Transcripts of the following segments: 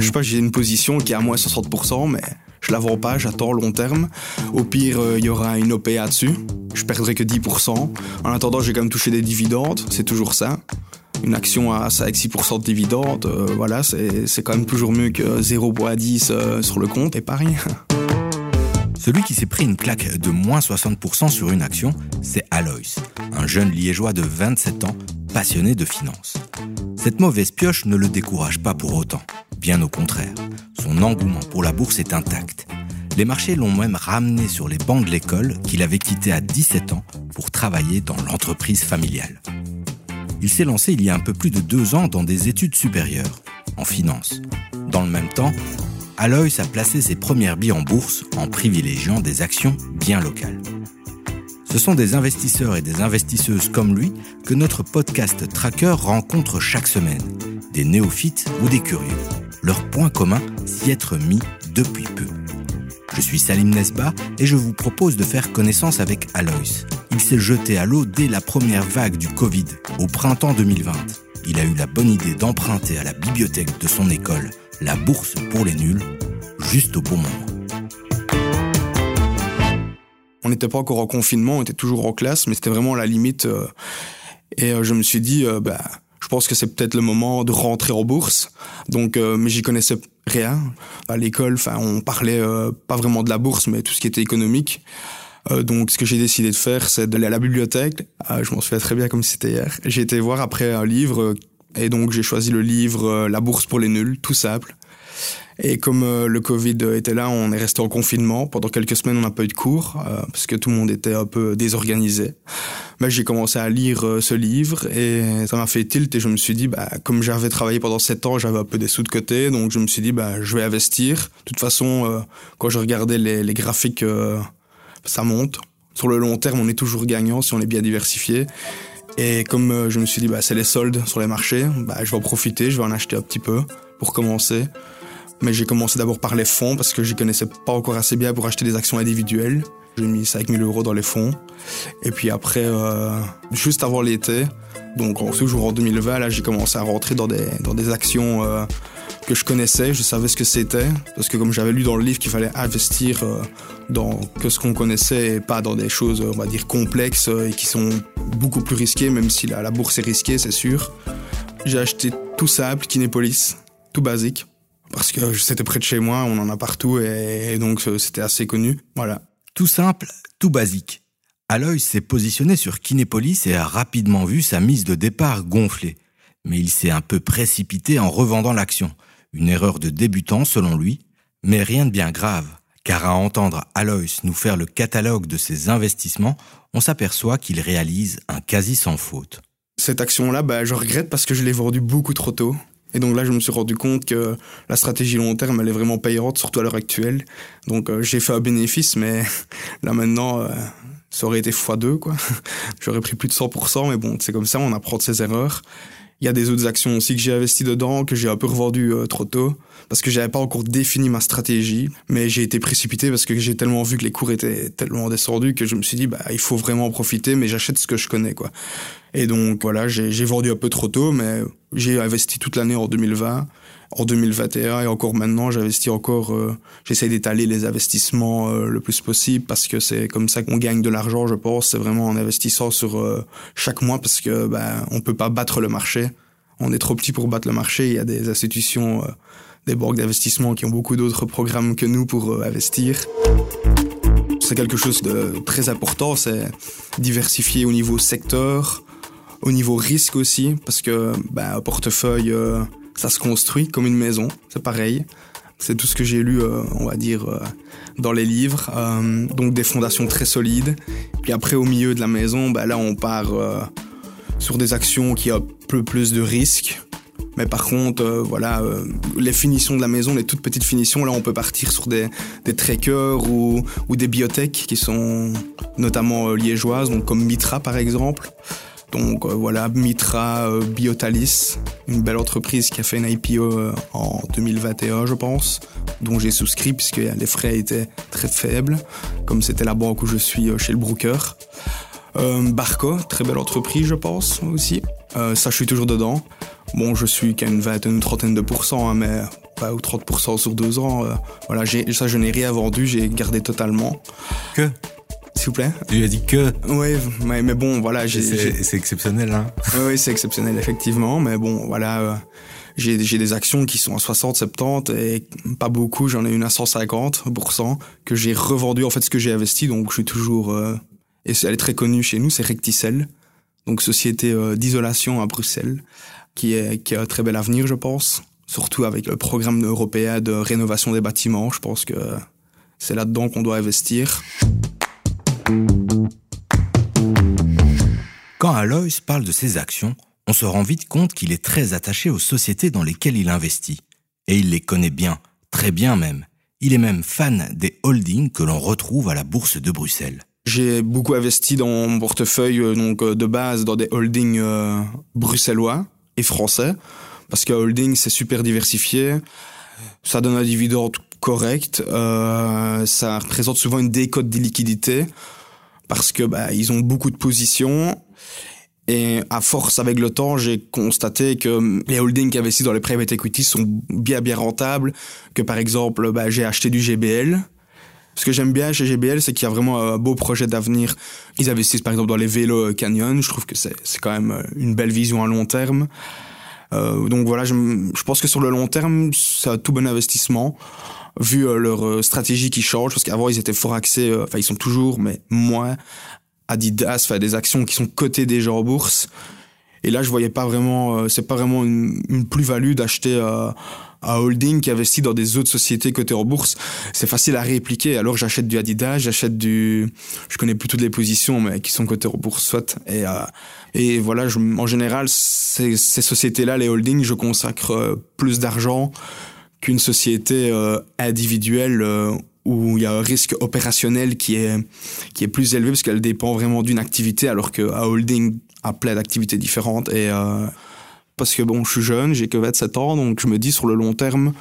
cache pas, j'ai une position qui est à moins 60%, mais je la vends pas, j'attends long terme. Au pire, euh, il y aura une OPA dessus. Je perdrai que 10%. En attendant, j'ai quand même touché des dividendes, c'est toujours ça. Une action à 5-6% de dividendes, euh, voilà, c'est quand même toujours mieux que 0,10 euh, sur le compte, et pareil. Celui qui s'est pris une claque de moins 60% sur une action, c'est Alois, un jeune liégeois de 27 ans, passionné de finance. Cette mauvaise pioche ne le décourage pas pour autant, bien au contraire. Son engouement pour la bourse est intact. Les marchés l'ont même ramené sur les bancs de l'école qu'il avait quitté à 17 ans pour travailler dans l'entreprise familiale. Il s'est lancé il y a un peu plus de deux ans dans des études supérieures, en finance. Dans le même temps, Alois a placé ses premières billes en bourse en privilégiant des actions bien locales. Ce sont des investisseurs et des investisseuses comme lui que notre podcast Tracker rencontre chaque semaine, des néophytes ou des curieux. Leur point commun, s'y être mis depuis peu. Je suis Salim Nesba et je vous propose de faire connaissance avec Alois. Il s'est jeté à l'eau dès la première vague du Covid, au printemps 2020. Il a eu la bonne idée d'emprunter à la bibliothèque de son école la bourse pour les nuls, juste au bon moment. On n'était pas encore en confinement, on était toujours en classe, mais c'était vraiment la limite. Euh, et euh, je me suis dit, euh, bah, je pense que c'est peut-être le moment de rentrer en bourse. Donc, mais j'y connaissais rien. À l'école, enfin, on parlait pas vraiment de la bourse, mais tout ce qui était économique. donc, ce que j'ai décidé de faire, c'est d'aller à la bibliothèque. je m'en souviens très bien comme c'était hier. J'ai été voir après un livre et donc j'ai choisi le livre euh, La bourse pour les nuls, tout simple. Et comme euh, le Covid était là, on est resté en confinement. Pendant quelques semaines, on n'a pas eu de cours euh, parce que tout le monde était un peu désorganisé. Mais j'ai commencé à lire ce livre et ça m'a fait tilt et je me suis dit, bah, comme j'avais travaillé pendant sept ans, j'avais un peu des sous de côté, donc je me suis dit, bah, je vais investir. De toute façon, quand je regardais les, les graphiques, ça monte. Sur le long terme, on est toujours gagnant si on est bien diversifié. Et comme euh, je me suis dit, bah, c'est les soldes sur les marchés, bah, je vais en profiter, je vais en acheter un petit peu pour commencer. Mais j'ai commencé d'abord par les fonds parce que je connaissais pas encore assez bien pour acheter des actions individuelles. J'ai mis 5000 euros dans les fonds. Et puis après, euh, juste avant l'été, donc toujours en 2020, là, j'ai commencé à rentrer dans des, dans des actions euh, que je connaissais, je savais ce que c'était, parce que comme j'avais lu dans le livre qu'il fallait investir euh, dans que ce qu'on connaissait et pas dans des choses, on va dire, complexes et qui sont beaucoup plus risquées, même si la, la bourse est risquée, c'est sûr. J'ai acheté tout simple, Kinépolis, tout basique, parce que c'était près de chez moi, on en a partout et, donc euh, c'était assez connu. Voilà. Tout simple, tout basique. Aloy s'est positionné sur Kinépolis et a rapidement vu sa mise de départ gonfler. Mais il s'est un peu précipité en revendant l'action. Une erreur de débutant selon lui, mais rien de bien grave, car à entendre Alois nous faire le catalogue de ses investissements, on s'aperçoit qu'il réalise un quasi sans faute. Cette action-là, bah, je regrette parce que je l'ai vendue beaucoup trop tôt. Et donc là, je me suis rendu compte que la stratégie long terme, elle est vraiment payante, surtout à l'heure actuelle. Donc euh, j'ai fait un bénéfice, mais là maintenant, euh, ça aurait été x2, quoi. J'aurais pris plus de 100%, mais bon, c'est comme ça, on apprend de ses erreurs. Il y a des autres actions aussi que j'ai investi dedans, que j'ai un peu revendu euh, trop tôt, parce que j'avais pas encore défini ma stratégie, mais j'ai été précipité parce que j'ai tellement vu que les cours étaient tellement descendus que je me suis dit, bah, il faut vraiment en profiter, mais j'achète ce que je connais, quoi. Et donc, voilà, j'ai vendu un peu trop tôt, mais j'ai investi toute l'année en 2020 en 2021 et encore maintenant, j'investis encore, euh, j'essaie d'étaler les investissements euh, le plus possible parce que c'est comme ça qu'on gagne de l'argent, je pense. C'est vraiment en investissant sur euh, chaque mois parce que ben on peut pas battre le marché. On est trop petit pour battre le marché. Il y a des institutions, des banques d'investissement qui ont beaucoup d'autres programmes que nous pour investir. C'est quelque chose de très important, c'est diversifier au niveau secteur, au niveau risque aussi, parce que ben, un portefeuille ça se construit comme une maison, c'est pareil. C'est tout ce que j'ai lu, euh, on va dire, euh, dans les livres. Euh, donc des fondations très solides. Puis après, au milieu de la maison, bah, là, on part sur des actions qui ont un peu plus de risques. Mais par contre, voilà, les finitions de la maison, les toutes petites finitions, là, on peut partir sur des, des trackers ou, ou des biotech qui sont notamment liégeoises, donc comme Mitra par exemple. Donc euh, voilà, Mitra euh, Biotalis, une belle entreprise qui a fait une IPO euh, en 2021, je pense, dont j'ai souscrit puisque les frais étaient très faibles, comme c'était la banque où je suis chez le broker. Barco, très belle entreprise, je pense aussi. Ça, je suis toujours dedans. Bon, je suis qu'à une vingtaine ou trentaine de pourcents, hein, mais pas ou 30% sur deux ans. Voilà, ça, je n'ai rien vendu, j'ai gardé totalement. Que? S'il vous plaît Tu as dit que Oui, mais, bon, voilà. C'est exceptionnel, hein Oui, c'est exceptionnel, effectivement. Mais bon, voilà, euh, j'ai des actions qui sont à 60, 70 et pas beaucoup. J'en ai une à 150% que j'ai revendu, en fait, ce que j'ai investi. Donc, je suis toujours... Euh, et elle est très connue chez nous, c'est Recticel. Donc, société euh, d'isolation à Bruxelles, qui, est, qui a un très bel avenir, je pense. Surtout avec le programme européen de rénovation des bâtiments. Je pense que c'est là-dedans qu'on doit investir. Quand Alois parle de ses actions, on se rend vite compte qu'il est très attaché aux sociétés dans lesquelles il investit. Et il les connaît bien, très bien même. Il est même fan des holdings que l'on retrouve à la bourse de Bruxelles. J'ai beaucoup investi dans mon portefeuille euh, donc euh, de base dans des holdings euh, bruxellois et français parce que holding c'est super diversifié, ça donne un dividende correct, ça représente souvent une décote des liquidités parce que bah, ils ont beaucoup de positions. Et à force avec le temps, j'ai constaté que les holdings qui investissent dans les private equity sont bien bien rentables. Que par exemple, bah, j'ai acheté du GBL. Ce que j'aime bien chez GBL, c'est qu'il y a vraiment un beau projet d'avenir. Ils investissent par exemple dans les vélos Canyon. Je trouve que c'est quand même une belle vision à long terme. Euh, donc voilà, je, je, pense que sur le long terme, c'est un tout bon investissement vu euh, leur euh, stratégie qui change, parce qu'avant ils étaient fort axés, euh, enfin ils sont toujours, mais moins, Adidas fait des actions qui sont cotées déjà en bourse. Et là, je voyais pas vraiment, c'est pas vraiment une, une plus-value d'acheter un holding qui investit dans des autres sociétés cotées en bourse. C'est facile à répliquer. Alors j'achète du Adidas, j'achète du, je connais plus toutes les positions, mais qui sont cotées en bourse, soit. Et et voilà, je, en général, ces, ces sociétés-là, les holdings, je consacre plus d'argent qu'une société euh, individuelle euh, où il y a un risque opérationnel qui est qui est plus élevé parce qu'elle dépend vraiment d'une activité alors que holding a plein d'activités différentes et euh, parce que bon je suis jeune j'ai que 27 ans donc je me dis sur le long terme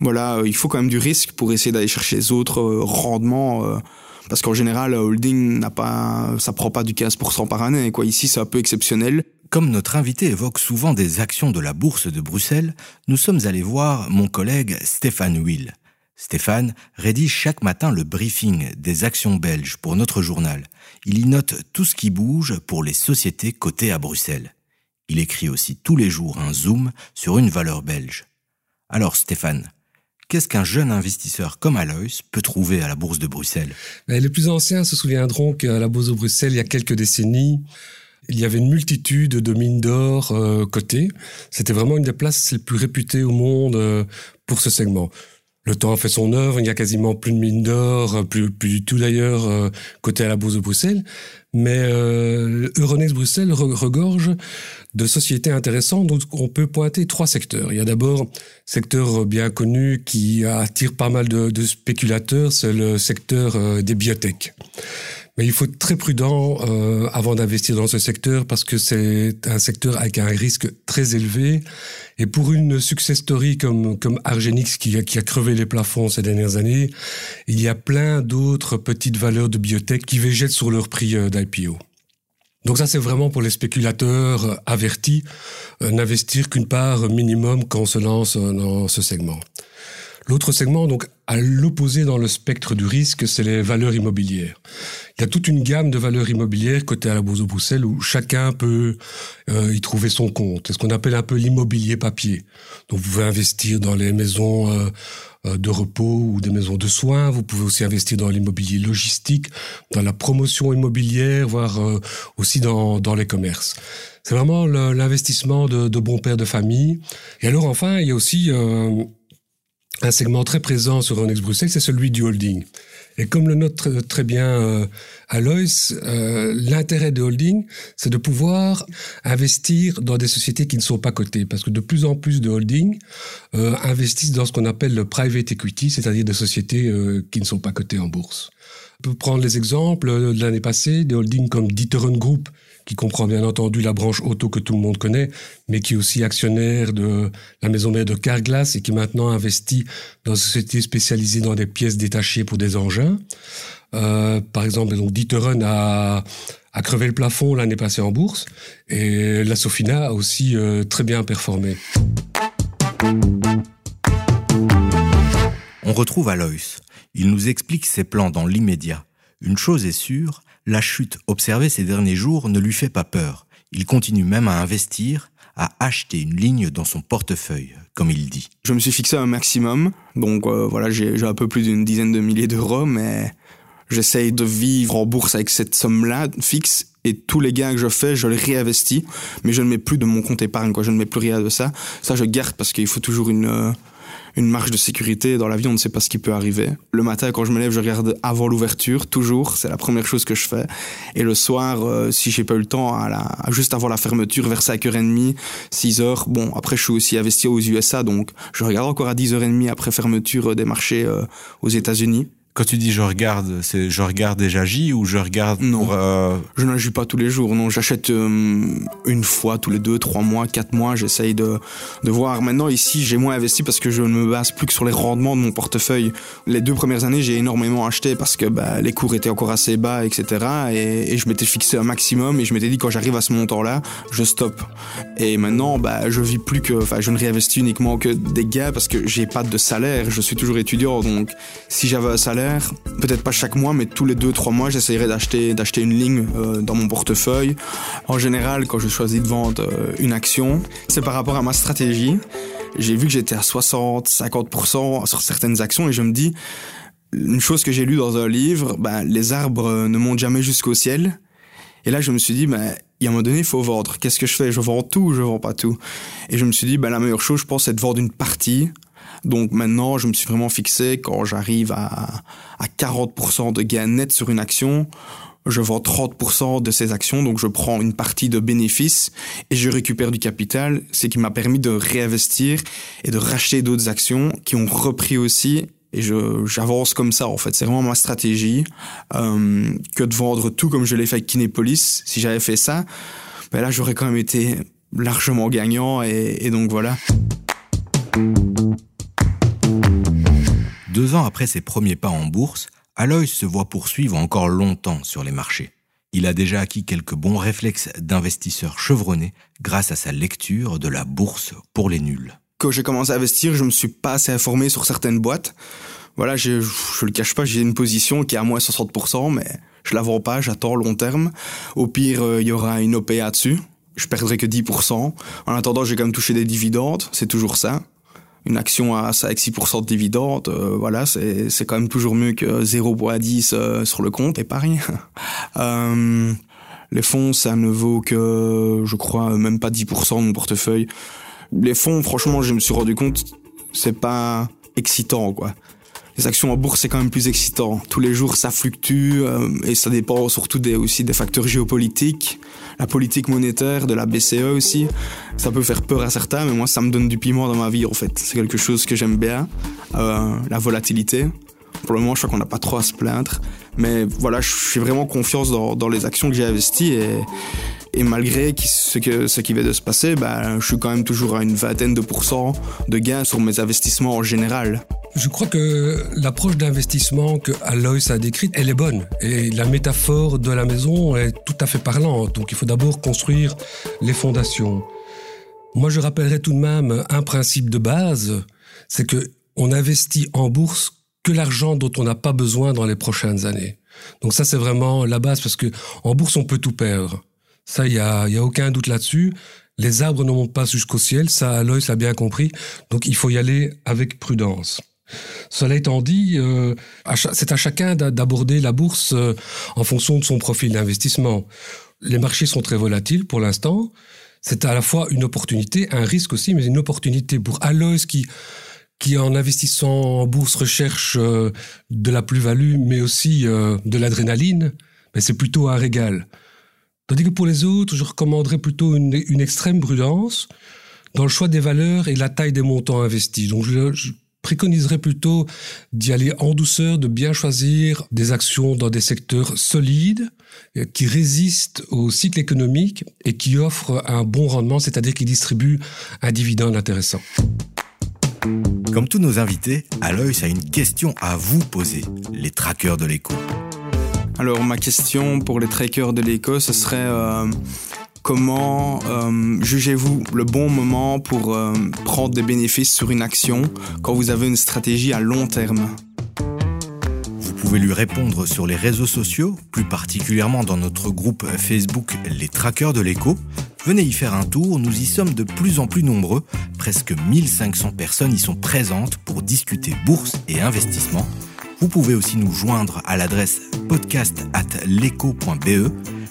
voilà il faut quand même du risque pour essayer d'aller chercher les autres rendements parce qu'en général holding n'a pas ça prend pas du 15% par année quoi. Ici c'est un peu exceptionnel comme notre invité évoque souvent des actions de la bourse de Bruxelles, nous sommes allés voir mon collègue Stéphane Will. Stéphane rédige chaque matin le briefing des actions belges pour notre journal. Il y note tout ce qui bouge pour les sociétés cotées à Bruxelles. Il écrit aussi tous les jours un zoom sur une valeur belge. Alors Stéphane, qu'est-ce qu'un jeune investisseur comme Alois peut trouver à la bourse de Bruxelles? Les plus anciens se souviendront qu'à la bourse de Bruxelles, il y a quelques décennies, il y avait une multitude de mines d'or euh, cotées. C'était vraiment une des places les plus réputées au monde euh, pour ce segment. Le temps a fait son œuvre, il n'y a quasiment plus de mines d'or, euh, plus, du tout d'ailleurs euh, côté à la bourse de Bruxelles. Mais Euronext Bruxelles regorge de sociétés intéressantes dont on peut pointer trois secteurs. Il y a d'abord secteur bien connu qui attire pas mal de, de spéculateurs, c'est le secteur des biotech. Mais il faut être très prudent euh, avant d'investir dans ce secteur parce que c'est un secteur avec un risque très élevé. Et pour une success story comme, comme Argenix qui a, qui a crevé les plafonds ces dernières années, il y a plein d'autres petites valeurs de biotech qui végètent sur leur prix euh, d'IPO. Donc ça, c'est vraiment pour les spéculateurs avertis, euh, n'investir qu'une part minimum quand on se lance dans ce segment. L'autre segment, donc à l'opposé dans le spectre du risque, c'est les valeurs immobilières. Il y a toute une gamme de valeurs immobilières côté à la Bourse de Bruxelles où chacun peut euh, y trouver son compte. C'est ce qu'on appelle un peu l'immobilier papier. Donc vous pouvez investir dans les maisons euh, euh, de repos ou des maisons de soins. Vous pouvez aussi investir dans l'immobilier logistique, dans la promotion immobilière, voire euh, aussi dans, dans les commerces. C'est vraiment l'investissement de, de bons pères de famille. Et alors enfin, il y a aussi euh, un segment très présent sur Euronext Bruxelles, c'est celui du holding. Et comme le note très, bien euh, euh, l'intérêt de holding, c'est de pouvoir investir dans des sociétés qui ne sont pas cotées, parce que de plus en plus de holdings euh, investissent dans ce qu'on appelle le private equity, c'est-à-dire des sociétés euh, qui ne sont pas cotées en bourse. On peut prendre les exemples de l'année passée, des holdings comme D'Ieteren Group, qui comprend bien entendu la branche auto que tout le monde connaît, mais qui est aussi actionnaire de la maison mère de Carglass et qui maintenant investit dans une société spécialisée dans des pièces détachées pour des engins. Euh, par exemple, donc D'Ieteren a, a crevé le plafond l'année passée en bourse et la Sofina a aussi euh, très bien performé. On retrouve Alois. Il nous explique ses plans dans l'immédiat. Une chose est sûre, la chute observée ces derniers jours ne lui fait pas peur. Il continue même à investir, à acheter une ligne dans son portefeuille, comme il dit. Je me suis fixé un maximum, donc euh, voilà, j'ai un peu plus d'une dizaine de milliers d'euros, mais j'essaye de vivre en bourse avec cette somme-là fixe et tous les gains que je fais, je les réinvestis, mais je ne mets plus de mon compte épargne, quoi. Je ne mets plus rien de ça. Ça, je garde parce qu'il faut toujours une euh, une marge de sécurité. Dans la vie, on ne sait pas ce qui peut arriver. Le matin, quand je me lève, je regarde avant l'ouverture, toujours. C'est la première chose que je fais. Et le soir, euh, si j'ai pas eu le temps, à la, juste avant la fermeture, vers 5h30, 6h, bon, après, je suis aussi investi aux USA, donc je regarde encore à 10h30 après fermeture des marchés euh, aux États-Unis. Quand tu dis je regarde, c'est je regarde et j'agis ou je regarde Non, euh, je n'agis pas tous les jours. Non, j'achète euh, une fois tous les deux, trois mois, quatre mois. J'essaye de de voir. Maintenant ici, j'ai moins investi parce que je ne me base plus que sur les rendements de mon portefeuille. Les deux premières années, j'ai énormément acheté parce que bah, les cours étaient encore assez bas, etc. Et, et je m'étais fixé un maximum et je m'étais dit quand j'arrive à ce montant-là, je stoppe. Et maintenant, bah, je vis plus que, enfin, je ne réinvestis uniquement que des gains parce que j'ai pas de salaire. Je suis toujours étudiant, donc si j'avais un salaire peut-être pas chaque mois, mais tous les deux trois mois, j'essayerai d'acheter d'acheter une ligne euh, dans mon portefeuille. En général, quand je choisis de vendre euh, une action, c'est par rapport à ma stratégie. J'ai vu que j'étais à 60, 50% sur certaines actions et je me dis une chose que j'ai lue dans un livre, ben, les arbres ne montent jamais jusqu'au ciel. Et là, je me suis dit, ben, il y a un moment donné, il faut vendre. Qu'est-ce que je fais? Je vends tout ou je vends pas tout? Et je me suis dit, ben, la meilleure chose, je pense, c'est de vendre une partie donc maintenant, je me suis vraiment fixé quand j'arrive à, à 40% de gain net sur une action, je vends 30% de ces actions, donc je prends une partie de bénéfices et je récupère du capital, ce qui m'a permis de réinvestir et de racheter d'autres actions qui ont repris aussi. Et j'avance comme ça en fait, c'est vraiment ma stratégie euh, que de vendre tout comme je l'ai fait avec Kinépolis. Si j'avais fait ça, ben là j'aurais quand même été largement gagnant et, et donc voilà. Deux ans après ses premiers pas en bourse, Alois se voit poursuivre encore longtemps sur les marchés. Il a déjà acquis quelques bons réflexes d'investisseur chevronné grâce à sa lecture de la bourse pour les nuls. Quand j'ai commencé à investir, je me suis pas assez informé sur certaines boîtes. Voilà, je, je le cache pas, j'ai une position qui est à moins 60%, mais je la vends pas, j'attends long terme. Au pire, euh, il y aura une OPA dessus. Je perdrai que 10%. En attendant, j'ai quand même touché des dividendes, c'est toujours ça une action à 5-6% de dividendes, euh, voilà, c'est, c'est quand même toujours mieux que 0,10 euh, sur le compte épargne. euh, les fonds, ça ne vaut que, je crois, même pas 10% de mon portefeuille. Les fonds, franchement, je me suis rendu compte, c'est pas excitant, quoi les actions en bourse, c'est quand même plus excitant. Tous les jours, ça fluctue euh, et ça dépend surtout des, aussi des facteurs géopolitiques, la politique monétaire, de la BCE aussi. Ça peut faire peur à certains, mais moi, ça me donne du piment dans ma vie, en fait. C'est quelque chose que j'aime bien, euh, la volatilité. Pour le moment, je crois qu'on n'a pas trop à se plaindre. Mais voilà, je suis vraiment confiance dans, dans les actions que j'ai investies et, et malgré ce, que, ce qui va de se passer, ben, je suis quand même toujours à une vingtaine de pourcents de gains sur mes investissements en général. Je crois que l'approche d'investissement que Alois a décrite, elle est bonne. Et la métaphore de la maison est tout à fait parlante. Donc il faut d'abord construire les fondations. Moi, je rappellerai tout de même un principe de base, c'est que on investit en bourse que l'argent dont on n'a pas besoin dans les prochaines années. Donc ça, c'est vraiment la base parce que en bourse, on peut tout perdre. Ça, il y a, aucun doute là-dessus. Les arbres ne montent pas jusqu'au ciel, ça, Alois l'a bien compris. Donc, il faut y aller avec prudence. Cela étant dit, euh, c'est à chacun d'aborder la bourse euh, en fonction de son profil d'investissement. Les marchés sont très volatiles pour l'instant. C'est à la fois une opportunité, un risque aussi, mais une opportunité pour Alois qui, qui en investissant en bourse recherche euh, de la plus-value, mais aussi de l'adrénaline. Mais c'est plutôt un régal. Tandis que pour les autres, je recommanderais plutôt une, extrême prudence dans le choix des valeurs et la taille des montants investis. Préconiserais plutôt d'y aller en douceur, de bien choisir des actions dans des secteurs solides, euh, qui résistent au cycle économique et qui offrent un bon rendement, c'est-à-dire qui distribuent un dividende intéressant. Comme tous nos invités, Alois a une question à vous poser, les traqueurs de l'écho. Alors ma question pour les trackers de l'éco, ce serait euh, comment euh, jugez-vous le bon moment pour euh, prendre des bénéfices sur une action quand vous avez une stratégie à long terme? Vous pouvez lui répondre sur les réseaux sociaux, plus particulièrement dans notre groupe Facebook Les Trackers de l'écho. Venez y faire un tour, nous y sommes de plus en plus nombreux, presque 1500 personnes y sont présentes pour discuter bourse et investissement. Vous pouvez aussi nous joindre à l'adresse podcast at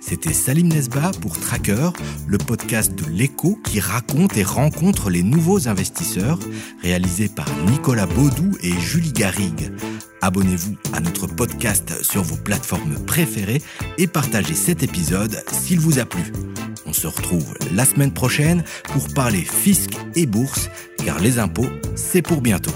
C'était Salim Nesba pour Tracker, le podcast de l'écho qui raconte et rencontre les nouveaux investisseurs, réalisé par Nicolas Baudou et Julie Garrigue. Abonnez-vous à notre podcast sur vos plateformes préférées et partagez cet épisode s'il vous a plu. On se retrouve la semaine prochaine pour parler fisc et bourse, car les impôts, c'est pour bientôt.